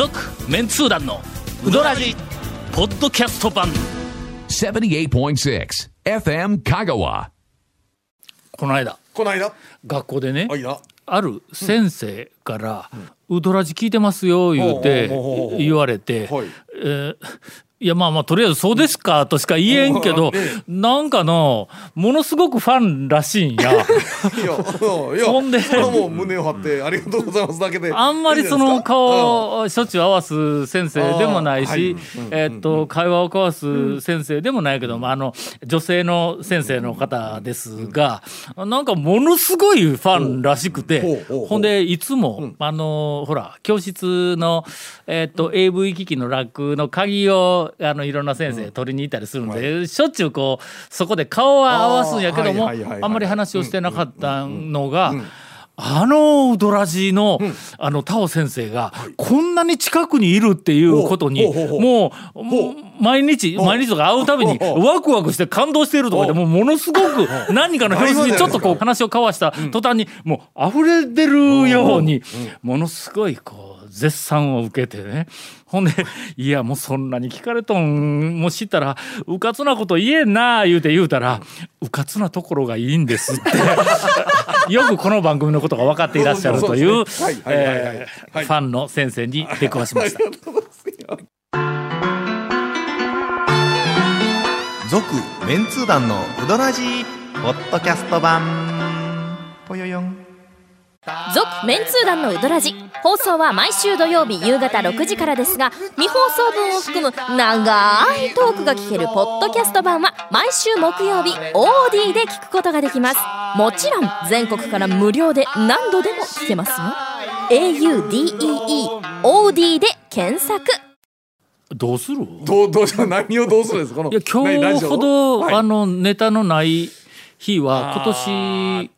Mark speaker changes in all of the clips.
Speaker 1: 続メンツー団のウドラジポッドキャスト版。
Speaker 2: 78.6 FM Kagawa.
Speaker 1: この間。
Speaker 3: この間。
Speaker 1: 学校でね
Speaker 3: あい
Speaker 1: ある先生から「ウドラジ聞いてますよ」言うて言われて
Speaker 3: はい。
Speaker 1: えーいやまあまあとりあえず「そうですか」としか言えんけどなんかのものすごくファンらしいんや。
Speaker 3: いや
Speaker 1: ほんで
Speaker 3: それはもう胸を張ってありがとうございますだけで。
Speaker 1: あんまりその顔をしょっちゅう合わす先生でもないし、えっと会話を交わす先生でもないけどもあの女性の先生の方ですがなんかものすごいファンらしくて
Speaker 3: ほ
Speaker 1: んでいつもあのほら教室のえっと AV 機器のラックの鍵をあのいろんな先生取りに行ったりするんでしょっちゅうこうそこで顔は合わすんやけども
Speaker 3: あ
Speaker 1: んまり話をしてなかったのが。あのドラジの、あのタオ先生がこんなに近くにいるっていうことにもうもう毎日毎日とか会うたびにワクワクして感動しているとかでもうものすごく何かの表紙にちょっとこう話を交わした途端にもう溢れ出るようにものすごいこう絶賛を受けてね。ほんで「いやもうそんなに聞かれとん。もう知ったらうかつなこと言えんな」言うて言うたら「うかつなところがいいんです」って。よくこの番組のことが分かっていらっしゃるというファンの先生に出くわしました。
Speaker 4: 続メンツー団のウドラジーポッドキャスト版。ぽよよん。
Speaker 5: 続メンツー団のウドラジ放送は毎週土曜日夕方6時からですが未放送分を含む長いトークが聞けるポッドキャスト版は毎週木曜日 OD で聞くことができます。もちろん全国から無料で何度でも聞けますよ。audeeOD で検索。
Speaker 1: どうする？
Speaker 3: どうどう何をどうするんですか？この
Speaker 1: いや今日ほど、
Speaker 3: はい。
Speaker 1: あのネタのない日は今
Speaker 3: あ
Speaker 1: 年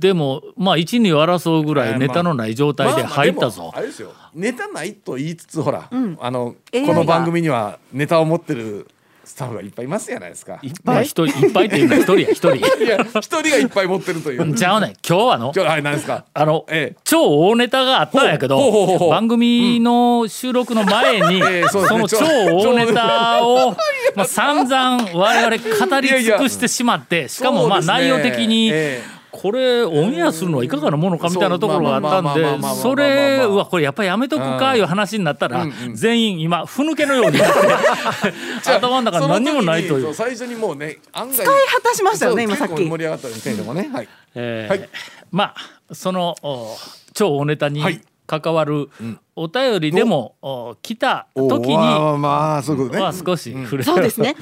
Speaker 1: でもまあ一二を争うぐらいネタのない状態で入ったぞ。
Speaker 3: まあまあ。あれですよ。ネタないと言いつつほら、あのこの番組にはネタを持ってるスタッフがいっぱいいますじゃないですか。
Speaker 1: いっぱい。一人いっぱいっていうのは一人や一人。
Speaker 3: いや一人がいっぱい持ってるという。
Speaker 1: ちゃうねん。今日はの。
Speaker 3: 今日はい何ですか。
Speaker 1: あの、
Speaker 3: ええ。
Speaker 1: 超大ネタがあったんやけど
Speaker 3: ほうほうほうほう。
Speaker 1: 番組の収録の前に、
Speaker 3: ええそうですね。
Speaker 1: その超大ネタを、まあ、散々我々語り尽くしてしまってしかもまあ内容的に。
Speaker 3: え
Speaker 1: これオンエアするのはいかがなものかみたいなところがあったんでそれうわこれやっぱりやめとくかいう話になったら全員今ふぬけのようになって頭の中何にもないという
Speaker 3: 最初にもうね
Speaker 6: 使い果たしましたよね今さっき
Speaker 3: 盛り上がったんですけれどもねはい
Speaker 1: えまあそのお超大ネタに関わるお便りでもお来た時に
Speaker 3: まあまあそういうことね
Speaker 1: は少し触れ
Speaker 6: そうですね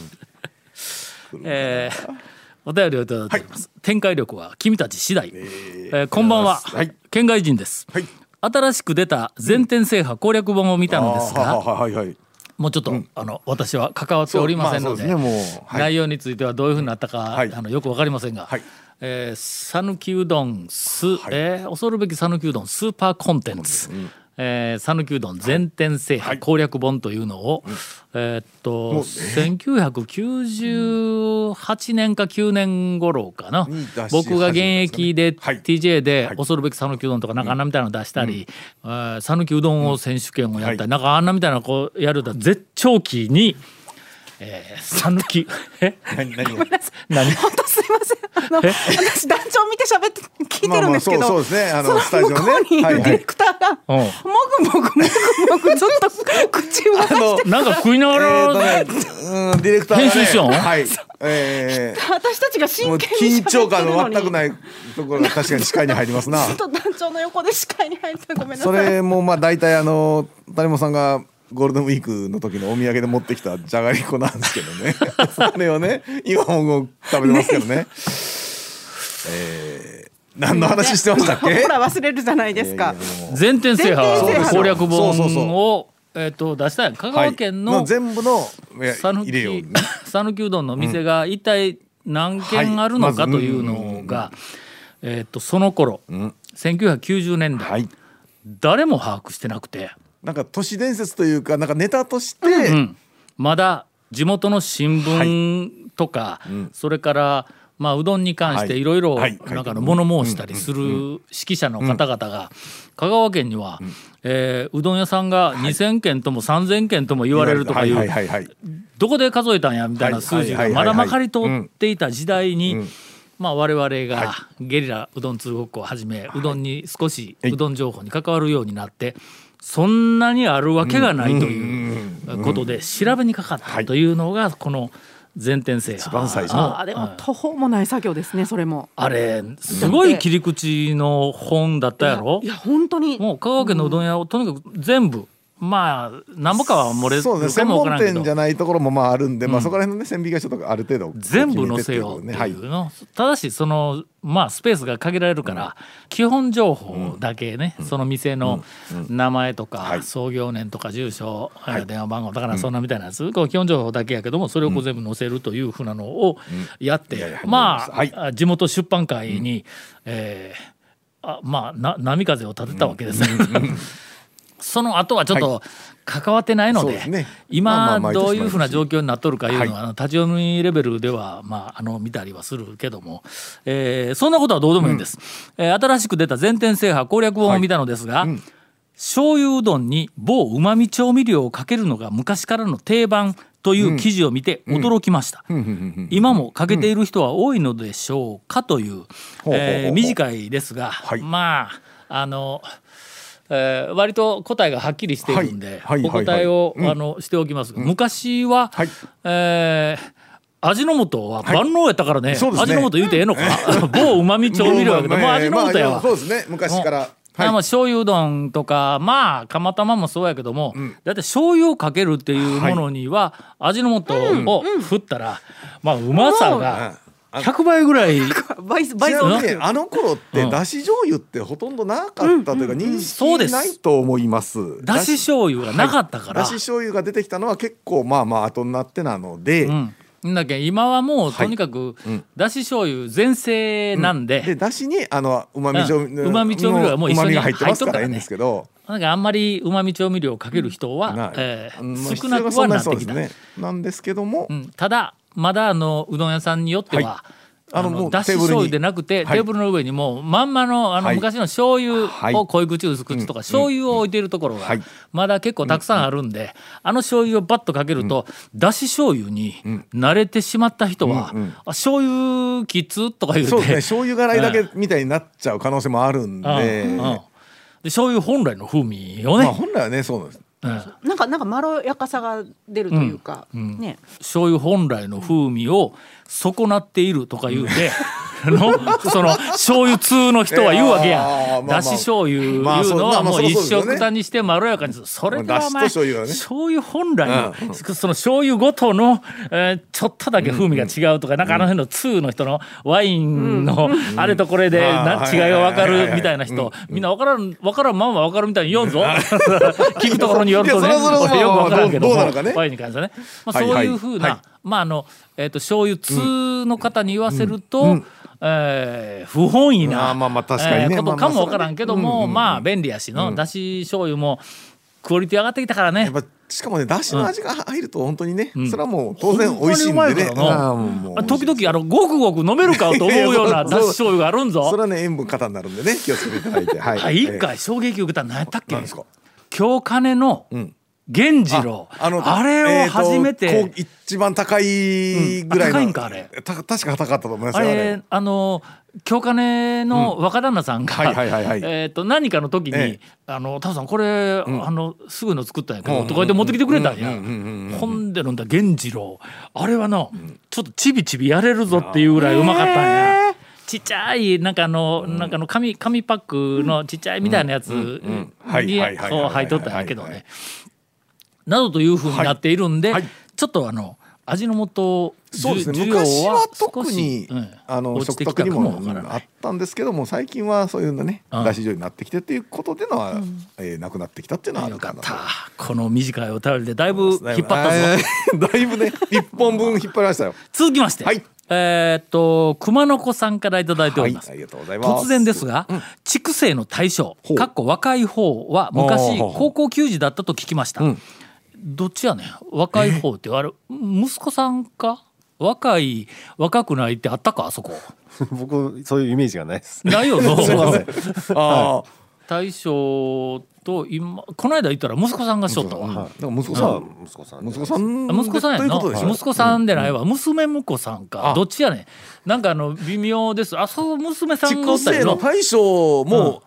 Speaker 1: えーお便りをいただいております、展開力は君たち次第、えーこんばんは、
Speaker 3: はい。
Speaker 1: 県外人です、
Speaker 3: はい。
Speaker 1: 新しく出た全天制覇攻略本を見たのですが、
Speaker 3: あーはいはいはい
Speaker 1: もうちょっと、あの私は関わっておりませんので,、
Speaker 3: まあですね。はい。
Speaker 1: 内容についてはどういうふうになったか、
Speaker 3: はい。
Speaker 1: あのよくわかりませんが、
Speaker 3: はい。
Speaker 1: えー讃岐うどんス、えー恐るべき讃岐うどんスーパーコンテンツ。えー讃岐うどん全店制覇攻略本というのを、えーっと1998年か9年頃かな。僕が現役で
Speaker 3: はい。
Speaker 1: TJ で
Speaker 3: はい。
Speaker 1: 恐るべき讃岐うどんとかなんかあんなみたいなの出したりえー讃岐うどんを選手権をやった
Speaker 3: はい
Speaker 1: りなん。かあんなみたいなこうやると絶頂期にえー讃岐え？
Speaker 3: 何何を？
Speaker 1: 何？
Speaker 6: 本当すいません。あの私団長見て喋って聞いてるんですけど、
Speaker 3: まあまあそうそうですね。あの
Speaker 6: そ
Speaker 3: スタジオね。
Speaker 6: にいディレクターが、
Speaker 1: うん。
Speaker 6: もぐもぐもぐもぐずっと口を動かして
Speaker 1: なんか食いな
Speaker 3: え
Speaker 1: がら、
Speaker 3: ねうんディレクターがね
Speaker 1: 編集しよん
Speaker 3: はいえー
Speaker 6: 私たちが真剣に
Speaker 3: 緊張感
Speaker 6: の
Speaker 3: 全くないところが確かに視界に入りますな
Speaker 6: ずっと団長の横で視界に入ってごめんなさい
Speaker 3: それもまあ大体あの谷本さんがゴールデンウィークの時のお土産で持ってきたじゃがりこなんですけどね。それをね今も食べてますけどね。えー何の話してましたっけ？
Speaker 6: ほら忘れるじゃないですか。
Speaker 1: 全店制覇攻略
Speaker 3: そうそうそう。
Speaker 1: 本をえっと出したんや香川県の
Speaker 3: はい。全部の
Speaker 1: 讃岐 讃岐うどんの店が一体何軒あるのかというのが、えっとその頃、1990年代、
Speaker 3: はい。
Speaker 1: 誰も把握してなくて、
Speaker 3: なんか都市伝説というかなんかネタとして、
Speaker 1: うんまだ地元の新聞とか、それからまあうどんに関してい。ろいろ
Speaker 3: はい。
Speaker 1: なんかの物申したりする指揮者の方々が香川県には、えーうどん屋さんが2,000軒とも3,000軒とも言われるとかい
Speaker 3: はい。うはい。はい。はい。
Speaker 1: どこで数えたんやみたいな数字がまだまかり通っていた時代に
Speaker 3: うん。
Speaker 1: まあ我々がゲリラうどん通ごっこを始めうどんに少し
Speaker 3: はい。う
Speaker 1: どん情報に関わるようになってそんなにあるわけがないということで調べにかかったというのがこの全天制
Speaker 3: 一番最初
Speaker 6: あーでも途方もない作業ですねそれも。
Speaker 1: あれすごい切り口の本だったやろ？
Speaker 6: いや本当に。
Speaker 1: もう香川県のうどん屋をとにかく全部まあ何ぼかは漏れ
Speaker 3: そうですね専
Speaker 1: るかもわからんけど。
Speaker 3: 門店じゃないところもまああるんで、まあそこら辺のね線引きがちょっとある程度
Speaker 1: 全部載せようって
Speaker 3: はい
Speaker 1: いうの、ただしそのまあスペースが限られるから、基本情報だけね、その店の名前とか、
Speaker 3: はい。
Speaker 1: 創業年とか住所、えー電話番号だからそんなみたいなやつ、基本情報だけやけどもそれをこう全部載せるというふうなのをやって、
Speaker 3: いやいや
Speaker 1: まあ、
Speaker 3: はい。
Speaker 1: あ地元出版会に、えーあまあな波風を立てたわけです。その後はちょっと関わってないので,、
Speaker 3: ですね。
Speaker 1: 今どういうふうな状況になっとるかいうのは、
Speaker 3: はい。
Speaker 1: あの立ち読みレベルでは、まあ、あの見たりはするけども、えーそんなことはどうでもいいんです、えー新しく出た全店制覇攻略本を見たのですが、醤油うどんに某うまみ調味料をかけるのが昔からの定番という記事を見て驚きました、今もかけている人は多いのでしょうか。という、えー短いですが、
Speaker 3: はい。
Speaker 1: まああのえー割と答えがはっきりしているんで、
Speaker 3: はいはい
Speaker 1: お答えを、
Speaker 3: はいはい
Speaker 1: あのしておきます。が、昔は、
Speaker 3: はい。
Speaker 1: えー味の素は万能やったからね,、
Speaker 3: そうですね。
Speaker 1: 味の素言うてええのか。某うまみ調味料やけど、もう味の素やわ。
Speaker 3: まあそうですね。昔から、
Speaker 1: あまあ醤油うどんとかまあ釜玉もそうやけども、だいたい醤油をかけるっていうものには、味の素を振ったら、まあうまさが100倍ぐらい。
Speaker 6: バイスバイス
Speaker 3: ちなみにねあの頃ってだし醤油ってほとんどなかったというか認識ないと思います。
Speaker 1: だし醤油がなかったから。
Speaker 3: だし醤油が出てきたのは結構まあまあ後になってなので、
Speaker 1: うん。だけど今はもう
Speaker 3: はい。
Speaker 1: とにかく
Speaker 3: うん。
Speaker 1: だし醤油全盛なんで、
Speaker 3: でだしにあのうまみ調味
Speaker 1: うん。うまみ調味料がもう一緒に
Speaker 3: 入ってますからいいんですけど、
Speaker 1: なんかあんまりうまみ調味料をかける人は、少なくはなってきた、
Speaker 3: 必要がそんなにそうですね。なんですけども、
Speaker 1: うん、ただまだあのうどん屋さんによっては、
Speaker 3: はい。あの
Speaker 1: だし醤油でなくて、
Speaker 3: はい。
Speaker 1: テーブルの上にもうまんまのあの
Speaker 3: はい。
Speaker 1: 昔の醤油
Speaker 3: はい。
Speaker 1: を濃い口薄口とか醤油を置いているところが
Speaker 3: はい。
Speaker 1: まだ結構たくさんあるんで、あの醤油をバッとかけると、だし醤油に慣れてしまった人は、
Speaker 3: うんうん。
Speaker 1: あ醤油きつとか言うて
Speaker 3: そうですね。醤油辛いだけみたいになっちゃう可能性もあるんで、
Speaker 1: で醤油本来の風味をね、
Speaker 3: まあ本来はねそうなんです。
Speaker 1: うん。
Speaker 6: なんかなんかまろやかさが出るというか、ね。
Speaker 1: 醤油本来の風味を損なっているとか言うて、のその醤油通の人は言うわけ
Speaker 3: い
Speaker 1: や
Speaker 3: やーまあまあ。
Speaker 1: だし醤油いうのはもう一食単にしてまろやかにする。それではお前
Speaker 3: 醤油はね。
Speaker 1: 醤油本来のその醤油ごとのえーちょっとだけ風味が違うとかなんかあの辺の通の人のワインのあれとこれで
Speaker 3: うん。
Speaker 1: な違いが分か
Speaker 3: はいはいはい。はい
Speaker 1: るみたいな人みんな分からん分からんまんま分かるみたいに言おんぞ。聞くところによるとねよく分からんけどワインに関してはね。まあ
Speaker 3: はい
Speaker 1: そういうふう
Speaker 3: はい。
Speaker 1: なまああのえっと醤油通の方に言わせるとえー不本意なことかも分からんけどもまあ便利やしのだし醤油もクオリティ上がってきたからね。
Speaker 3: しかもねだしの味が入ると本当にね、それはもう当然美味しいんでね。
Speaker 1: にうまいからな
Speaker 3: あーもう
Speaker 1: あ時々あのごくごく飲めるかと思うような だし醤油があるんぞ。
Speaker 3: それはね塩分過多になるんでね気をつけていただいて。はい。
Speaker 1: あ一回衝撃受けたの何やったっけ？
Speaker 3: 何ですか？
Speaker 1: 京金の
Speaker 3: ん
Speaker 1: 源次郎。あれを初め
Speaker 3: えー
Speaker 1: て。
Speaker 3: とこう一番高いぐらいの、
Speaker 1: うんあ高いんかあれ。
Speaker 3: た確か高かったと思います
Speaker 1: あ
Speaker 3: よ
Speaker 1: れ。あの京金の若旦那さんが、何かの時に
Speaker 3: え「
Speaker 1: あのタオさんこれ、あのすぐの作ったんやけど」とか言って持ってきてくれたんや。ほんで飲んだ源次郎。あれはの、ちょっとちびちびやれるぞっていうぐらいうまかったんや。ちっちゃいなんかあの、なんかあの紙紙パックのちっちゃいみたいなやつ
Speaker 3: はい
Speaker 1: に
Speaker 3: はいはいはい。
Speaker 1: そう入っとったんやけどね。などというふうになっているんで、
Speaker 3: はい。
Speaker 1: ちょっとあの味の素
Speaker 3: そうですね。昔は特に、
Speaker 1: うん
Speaker 3: あの食卓に
Speaker 1: も
Speaker 3: あったんですけども最近はそういうのね
Speaker 1: うん。
Speaker 3: だし醤油になってきてっていうことでのは、えーなくなってきたっていうのはあ
Speaker 1: よ
Speaker 3: るかな
Speaker 1: この短いお便りでだいぶ引っ張ったぞ。
Speaker 3: えー だいぶね一本分引っ張りましたよ。
Speaker 1: 続きまして、
Speaker 3: はい。
Speaker 1: えーっと熊の子さんからいただいております、
Speaker 3: はいありがとうございます。
Speaker 1: 突然ですが、畜生の対象
Speaker 3: ほう。
Speaker 1: かっこ若い方は昔高校球児だったと聞きました、
Speaker 3: ん
Speaker 1: どっちやねん？若い方ってあれ息子さんか？若い若くないってあったか？あそこ。
Speaker 7: 僕そういうイメージがないです。
Speaker 1: ないよな
Speaker 7: すいません。
Speaker 3: あ
Speaker 1: 大将と今この間言ったら息子さんがしとったわ、
Speaker 3: あだから息子さん
Speaker 7: 息子さん
Speaker 3: 息子さん
Speaker 1: あ息子さんやな。
Speaker 3: とい
Speaker 1: 息子さんでないわ、娘婿さんか。
Speaker 3: あ。
Speaker 1: どっちやねん？なんかあの微妙です。あそう娘さんがお
Speaker 3: 筑
Speaker 1: ったりの
Speaker 3: 西の。大将も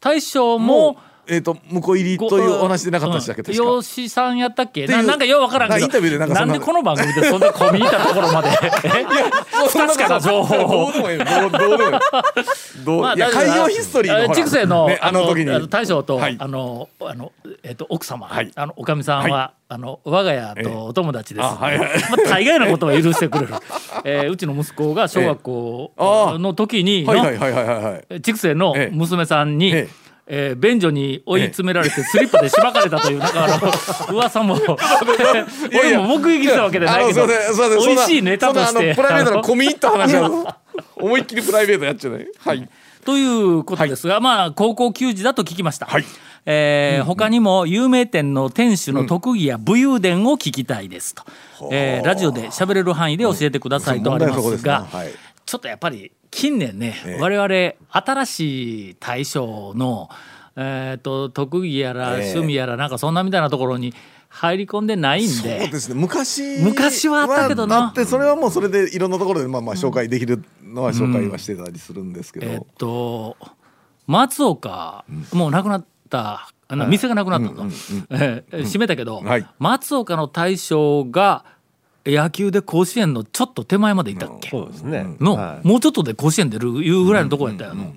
Speaker 1: 大将
Speaker 3: も
Speaker 1: も
Speaker 3: うえっと婿入りというお話でなかったでしたっけ確か
Speaker 1: 養子さんやったっけ？ななんかようわからんけど。
Speaker 3: なインタビューでなんかそんな
Speaker 1: でこの番組でそんな込み入ったところまで？不確かな情報
Speaker 3: ど
Speaker 1: を
Speaker 3: うでもいいどうでもいい
Speaker 1: まあ
Speaker 3: 海洋ヒストリーのほら
Speaker 1: 筑西の,、
Speaker 3: ねあの時に。
Speaker 1: あの大将と、
Speaker 3: はい。
Speaker 1: あのあのえっ、と奥様、
Speaker 3: はい。
Speaker 1: あのおかみさんは、あの我が家とお友達です、
Speaker 3: あはいはい。
Speaker 1: まあ、大概のことは許してくれる、えーうちの息子が小学校の時にの、
Speaker 3: はいはいはいはいはい。はい
Speaker 1: 筑西の
Speaker 3: ええ。
Speaker 1: 娘さんに、
Speaker 3: ええ
Speaker 1: えー便所に追い詰められてスリッパでしばかれたというなんかあの 噂も。俺も目撃したわけでないけど美味しいネタとして。
Speaker 3: プライベート
Speaker 1: あの。
Speaker 3: の込み入った話は思いっきりプライベートやっちゃないはい。
Speaker 1: ということですが、まあ高校球児だと聞きました、
Speaker 3: はい。
Speaker 1: えー他にも有名店の店主の特技や武勇伝を聞きたいですと、えーラジオで喋れる範囲で教えてくださいとありま
Speaker 3: すす
Speaker 1: が、
Speaker 3: な。はい。
Speaker 1: ちょっとやっぱり近年ね、
Speaker 3: ええ。
Speaker 1: 我々新しい大将の、えー、と特技やら
Speaker 3: ええ
Speaker 1: 趣味やらなんかそんなみたいなところに入り込んでないん
Speaker 3: そう
Speaker 1: で。
Speaker 3: ですね。昔
Speaker 1: 昔はあったけどな。
Speaker 3: はあってそれはもうそれでいろんなところでまあまあ紹介できるのは紹介はしてたりするんですけど、
Speaker 1: えっと松岡、もう亡くなったあの店がなくなったと、えー閉めたけど、
Speaker 3: はい。
Speaker 1: 松岡の大将が野球で甲子園のちょっと手前まで行ったっけ、
Speaker 7: そうですね。
Speaker 1: の、
Speaker 7: はい。
Speaker 1: もうちょっとで甲子園出るいうぐらいのとこやったよの。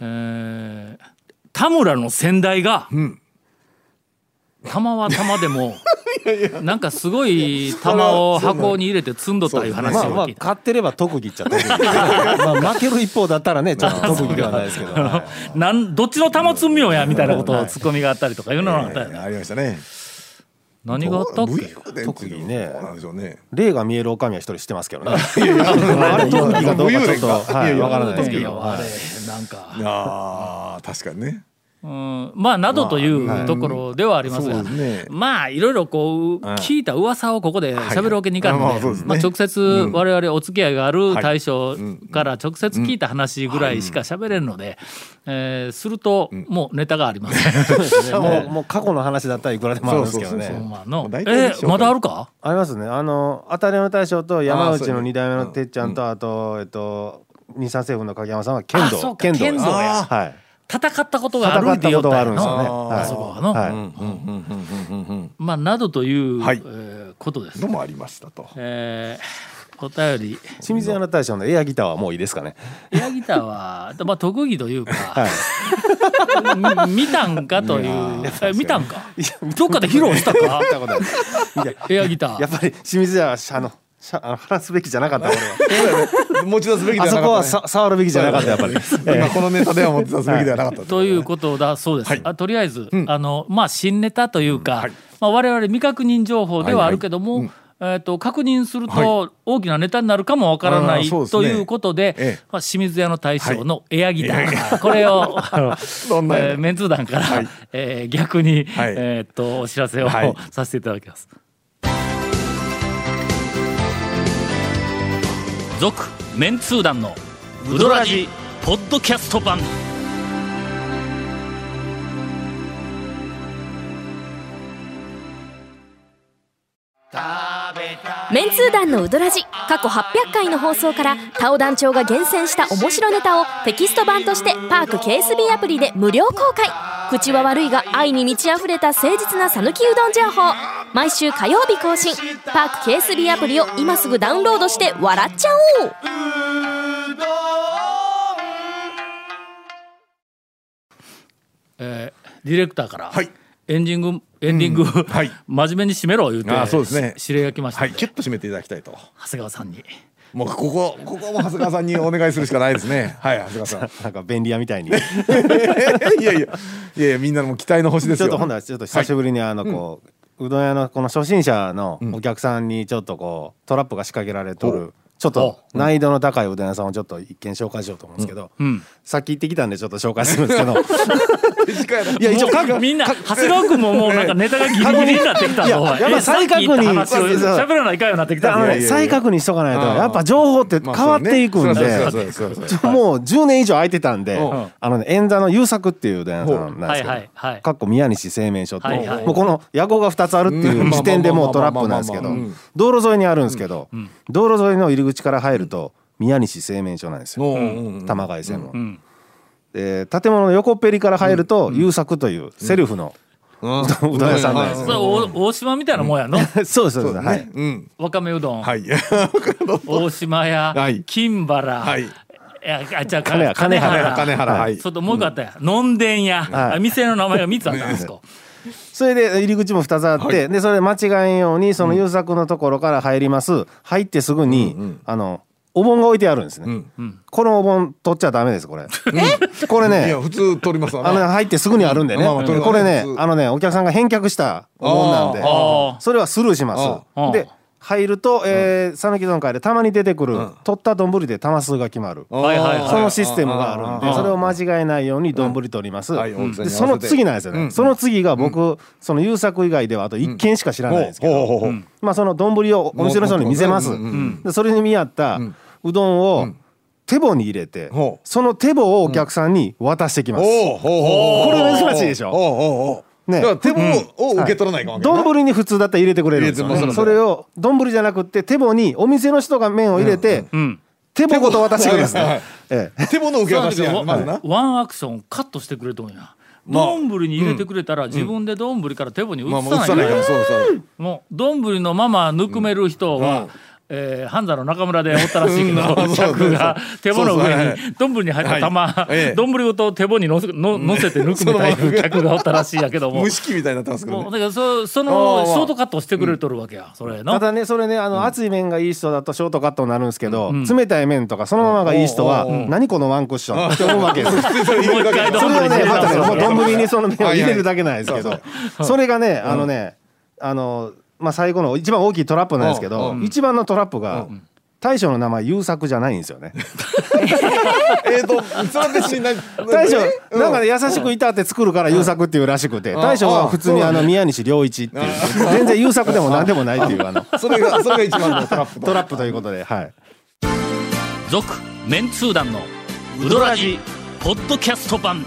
Speaker 1: えー田村の先代が、
Speaker 3: ん。
Speaker 1: 玉は玉でも なんかすごい玉を箱に入れて積んどったいう話
Speaker 7: まあまあってれば特技っちゃ特技。まあ負ける一方だったらねちょっと特技ではないですけど、はい
Speaker 1: なんどっちの玉積みようやみたいなことをツッコミがあったりとかいうのがあったよね。
Speaker 3: ありましたね
Speaker 1: 何があったっけ？
Speaker 7: 特技ね
Speaker 3: どうなんでしょうね。
Speaker 7: 霊が見える女は一人知ってますけどね。あれ特技かどうかちょっとはいわからないですけど、
Speaker 1: なんか、
Speaker 3: あー確かにね
Speaker 1: うん、まあなどというところではありますが、まあいろいろこう聞いた噂をここで喋るわけにいかんので
Speaker 3: はいはいまあ
Speaker 1: 直接我々お付き合いがある
Speaker 3: はい。
Speaker 1: 大将から直接聞いた話ぐらいしか喋れんので、えーするともうネタがありません。
Speaker 7: もうもう過去の話だったらいくらでもあるんですけどね。
Speaker 1: え
Speaker 3: 体紹介
Speaker 1: まだあるか
Speaker 7: ありますねあの当たりの大将と山内の
Speaker 3: あーそうね
Speaker 7: 二代目のてっちゃんとあとえっと日産政府の影山さんは剣道剣道
Speaker 1: 剣道や
Speaker 7: はい
Speaker 1: 戦ったことがある
Speaker 7: 戦っ
Speaker 1: て言おったん
Speaker 7: ですよね。
Speaker 1: の
Speaker 7: はい。
Speaker 1: あそこはの、
Speaker 7: はい。
Speaker 1: まあなどという、
Speaker 3: はい。
Speaker 1: えーことです。
Speaker 3: の。もありましたと。
Speaker 1: えーお便り。
Speaker 7: 清水屋の大将のエアギターはもういいですかね。
Speaker 1: エアギターは、まあ、特技というか、
Speaker 7: はい。
Speaker 1: み 見たんかという。え見たんか？どっかで披露したか？エアギター。
Speaker 7: やっぱり清水屋はあのしゃ話すべきじゃなかった俺は。
Speaker 3: 持ち出すべきで
Speaker 7: あそこは
Speaker 3: はなかったね。
Speaker 7: さ触るべきじゃなかったやっぱり。
Speaker 3: 今このネタでは持ち出すべきではなかった
Speaker 1: ということだそうです、
Speaker 3: はい。
Speaker 1: あとりあえず、あのまあ新ネタというか、
Speaker 3: はい。
Speaker 1: まあ、我々未確認情報ではあるけども、
Speaker 3: はいはい。
Speaker 1: えー、と確認すると大きなネタになるかもわからない、
Speaker 3: あーそうですね。
Speaker 1: ということで、
Speaker 3: ええ。
Speaker 1: まあ、清水屋の大将のエアギター、これを えーメンツー団から、えー逆に、
Speaker 3: はい。
Speaker 1: えーっとお知らせを、
Speaker 3: はい。
Speaker 1: させていただきます。続メンツー団のウドラジポッドキャスト版。
Speaker 5: メンツー団のウドラジ過去800回の放送からタオ団長が厳選した面白ネタをテキスト版としてパーク KSB アプリで無料公開。口は悪いが愛に満ち溢れた誠実な讃岐うどん情報。毎週火曜日更新。パーク KSB アプリを今すぐダウンロードして笑っちゃおう。
Speaker 1: えーディレクターから、
Speaker 3: はい。
Speaker 1: エンディングエンディング、
Speaker 3: はい。
Speaker 1: 真面目に締めろ言うて
Speaker 3: あーそうですね。
Speaker 1: 指令が来ました
Speaker 3: はい。キュッと締めていただきたいと。
Speaker 1: 長谷川さんに。
Speaker 3: もうここここはもう長谷川さんにお願いするしかないですね。はい長谷川さん。
Speaker 7: なんか便利屋みたいに。
Speaker 3: いやいや。いやいやみんなの期待の星ですよ。
Speaker 7: ちょっとほんならちょっと久しぶりにあのこう、うどん屋のこの初心者のお客さんにちょっとこうトラップが仕掛けられとるちょっと難易度の高いうどん屋さんをちょっと一見紹介しようと思うんですけど、
Speaker 1: うん。
Speaker 7: さっき行ってきたんでちょっと紹介するんですけど。
Speaker 3: 短 い
Speaker 7: や一応各
Speaker 1: みんな長谷川君ももうなんかネタがギリギリになってきた
Speaker 7: いや
Speaker 1: ぞ
Speaker 7: やっぱ再確認
Speaker 1: えさっき言った話を喋らないかんようになってきた
Speaker 7: 再確認しとかないとやっぱ情報って変わっていくんで。もう10年以上空いてたんで
Speaker 3: うん。
Speaker 7: あのね演座の優作っていううどん屋さんなんですけど
Speaker 1: はいはいはい。
Speaker 7: かっこ宮西製麺所って、もうこの野号が2つあるっていう時点でもうトラップなんですけど道路沿いにあるんですけど、道路沿いの入り口から入ると宮西製麺所なんですよ、玉貝専門、
Speaker 1: ん
Speaker 7: で建物の横っぺりから入ると優作というセルフの、
Speaker 3: うん。
Speaker 7: うどん屋さんなんです
Speaker 1: それ大大島みたいなもんやの？
Speaker 7: そうですそうです、はい。
Speaker 3: ねうん。
Speaker 1: わかめうどん、
Speaker 3: はい。
Speaker 1: 大島屋、
Speaker 3: はい。
Speaker 1: 金原、
Speaker 3: はい。
Speaker 1: いやあじゃあ
Speaker 7: 金原。金原。
Speaker 3: 金原はい。
Speaker 1: ちょっともう一個あったや、のん。でん屋、
Speaker 7: はい。
Speaker 1: あ店の名前が3つあったんですか、
Speaker 7: それで入り口も2つあって、でそれ間違えんようにその優作のところから入ります。入ってすぐに、あのお盆が置いてあるんですね、このお盆取っちゃダメですこれ。これ
Speaker 3: い
Speaker 7: ね
Speaker 3: や普通取ります
Speaker 7: あのね入ってすぐにあるんでね、
Speaker 3: まあまあ
Speaker 7: これねあのねお客さんが返却したお盆なんでそれはスルーします。で入るとえー讃岐うどん会でたまに出てくる、取った丼で玉数が決まる。
Speaker 1: はいはいはい。
Speaker 7: そのシステムがあるんでそれを間違えないように丼取ります、でその次なんですよね、その次が僕、その優作以外ではあと1軒しか知らないんですけど、まあその丼をお店の人に見せます、
Speaker 3: うん。うん。
Speaker 7: でそれに見合ったうどん。を手棒に入れて、その手棒をお客さん。に渡してきます、これ珍しいでしょね。
Speaker 3: だから手棒を受け取らないかんわけやな。
Speaker 7: 丼に普通だったら入れてくれるんですよ、
Speaker 3: 入れてます
Speaker 7: それを丼じゃなくって手棒にお店の人が麺を入れて、
Speaker 1: うん
Speaker 7: 手棒ごと渡してくれるんです
Speaker 3: 手棒の受け渡しやまずな。
Speaker 1: ワンアクションカットしてくれとんや。丼に入れてくれたら自分で丼から手棒に移
Speaker 3: まあ
Speaker 1: さない。から
Speaker 3: もう映さないから。そうそう
Speaker 1: もう丼のままぬくめる人は、えー、半沢の中村でおったらしいけど、
Speaker 3: うん
Speaker 1: 客が手棒の上
Speaker 3: はい
Speaker 1: に丼に入った玉丼、ごと手棒にのせの乗せてぬくめたいう客がおったらしいやけども。
Speaker 3: 蒸し器みたいになってますけど
Speaker 1: だからそそ
Speaker 3: あ
Speaker 1: の
Speaker 3: あ。
Speaker 1: ショートカットをしてくれとるわけや、それの
Speaker 7: ただねそれねあの、熱い麺がいい人だとショートカットになるんですけど、冷たい麺とかそのままがいい人は、何このワンクッション？って思うわけです。
Speaker 1: もう一回
Speaker 7: それをねまたね
Speaker 1: 丼
Speaker 7: 丼にその麺を入れるだけなんですけど、
Speaker 3: はい
Speaker 7: それがねあのね、あのまあ最後の一番大きいトラップなんですけど、
Speaker 3: うん
Speaker 7: 一番のトラップが、大将の名前優作じゃないんですよね。
Speaker 3: えーとそれ別に何
Speaker 7: 大将
Speaker 3: え
Speaker 7: なんか ね優しくいたって作るから優作っていうらしくて、大将は普通にあの宮西良一っていう全然優作でも何でもないっていうあの
Speaker 3: それがそれが一番のトラップ
Speaker 7: トラップということではい。
Speaker 1: 続メンツー団のウドラジポッドキャスト版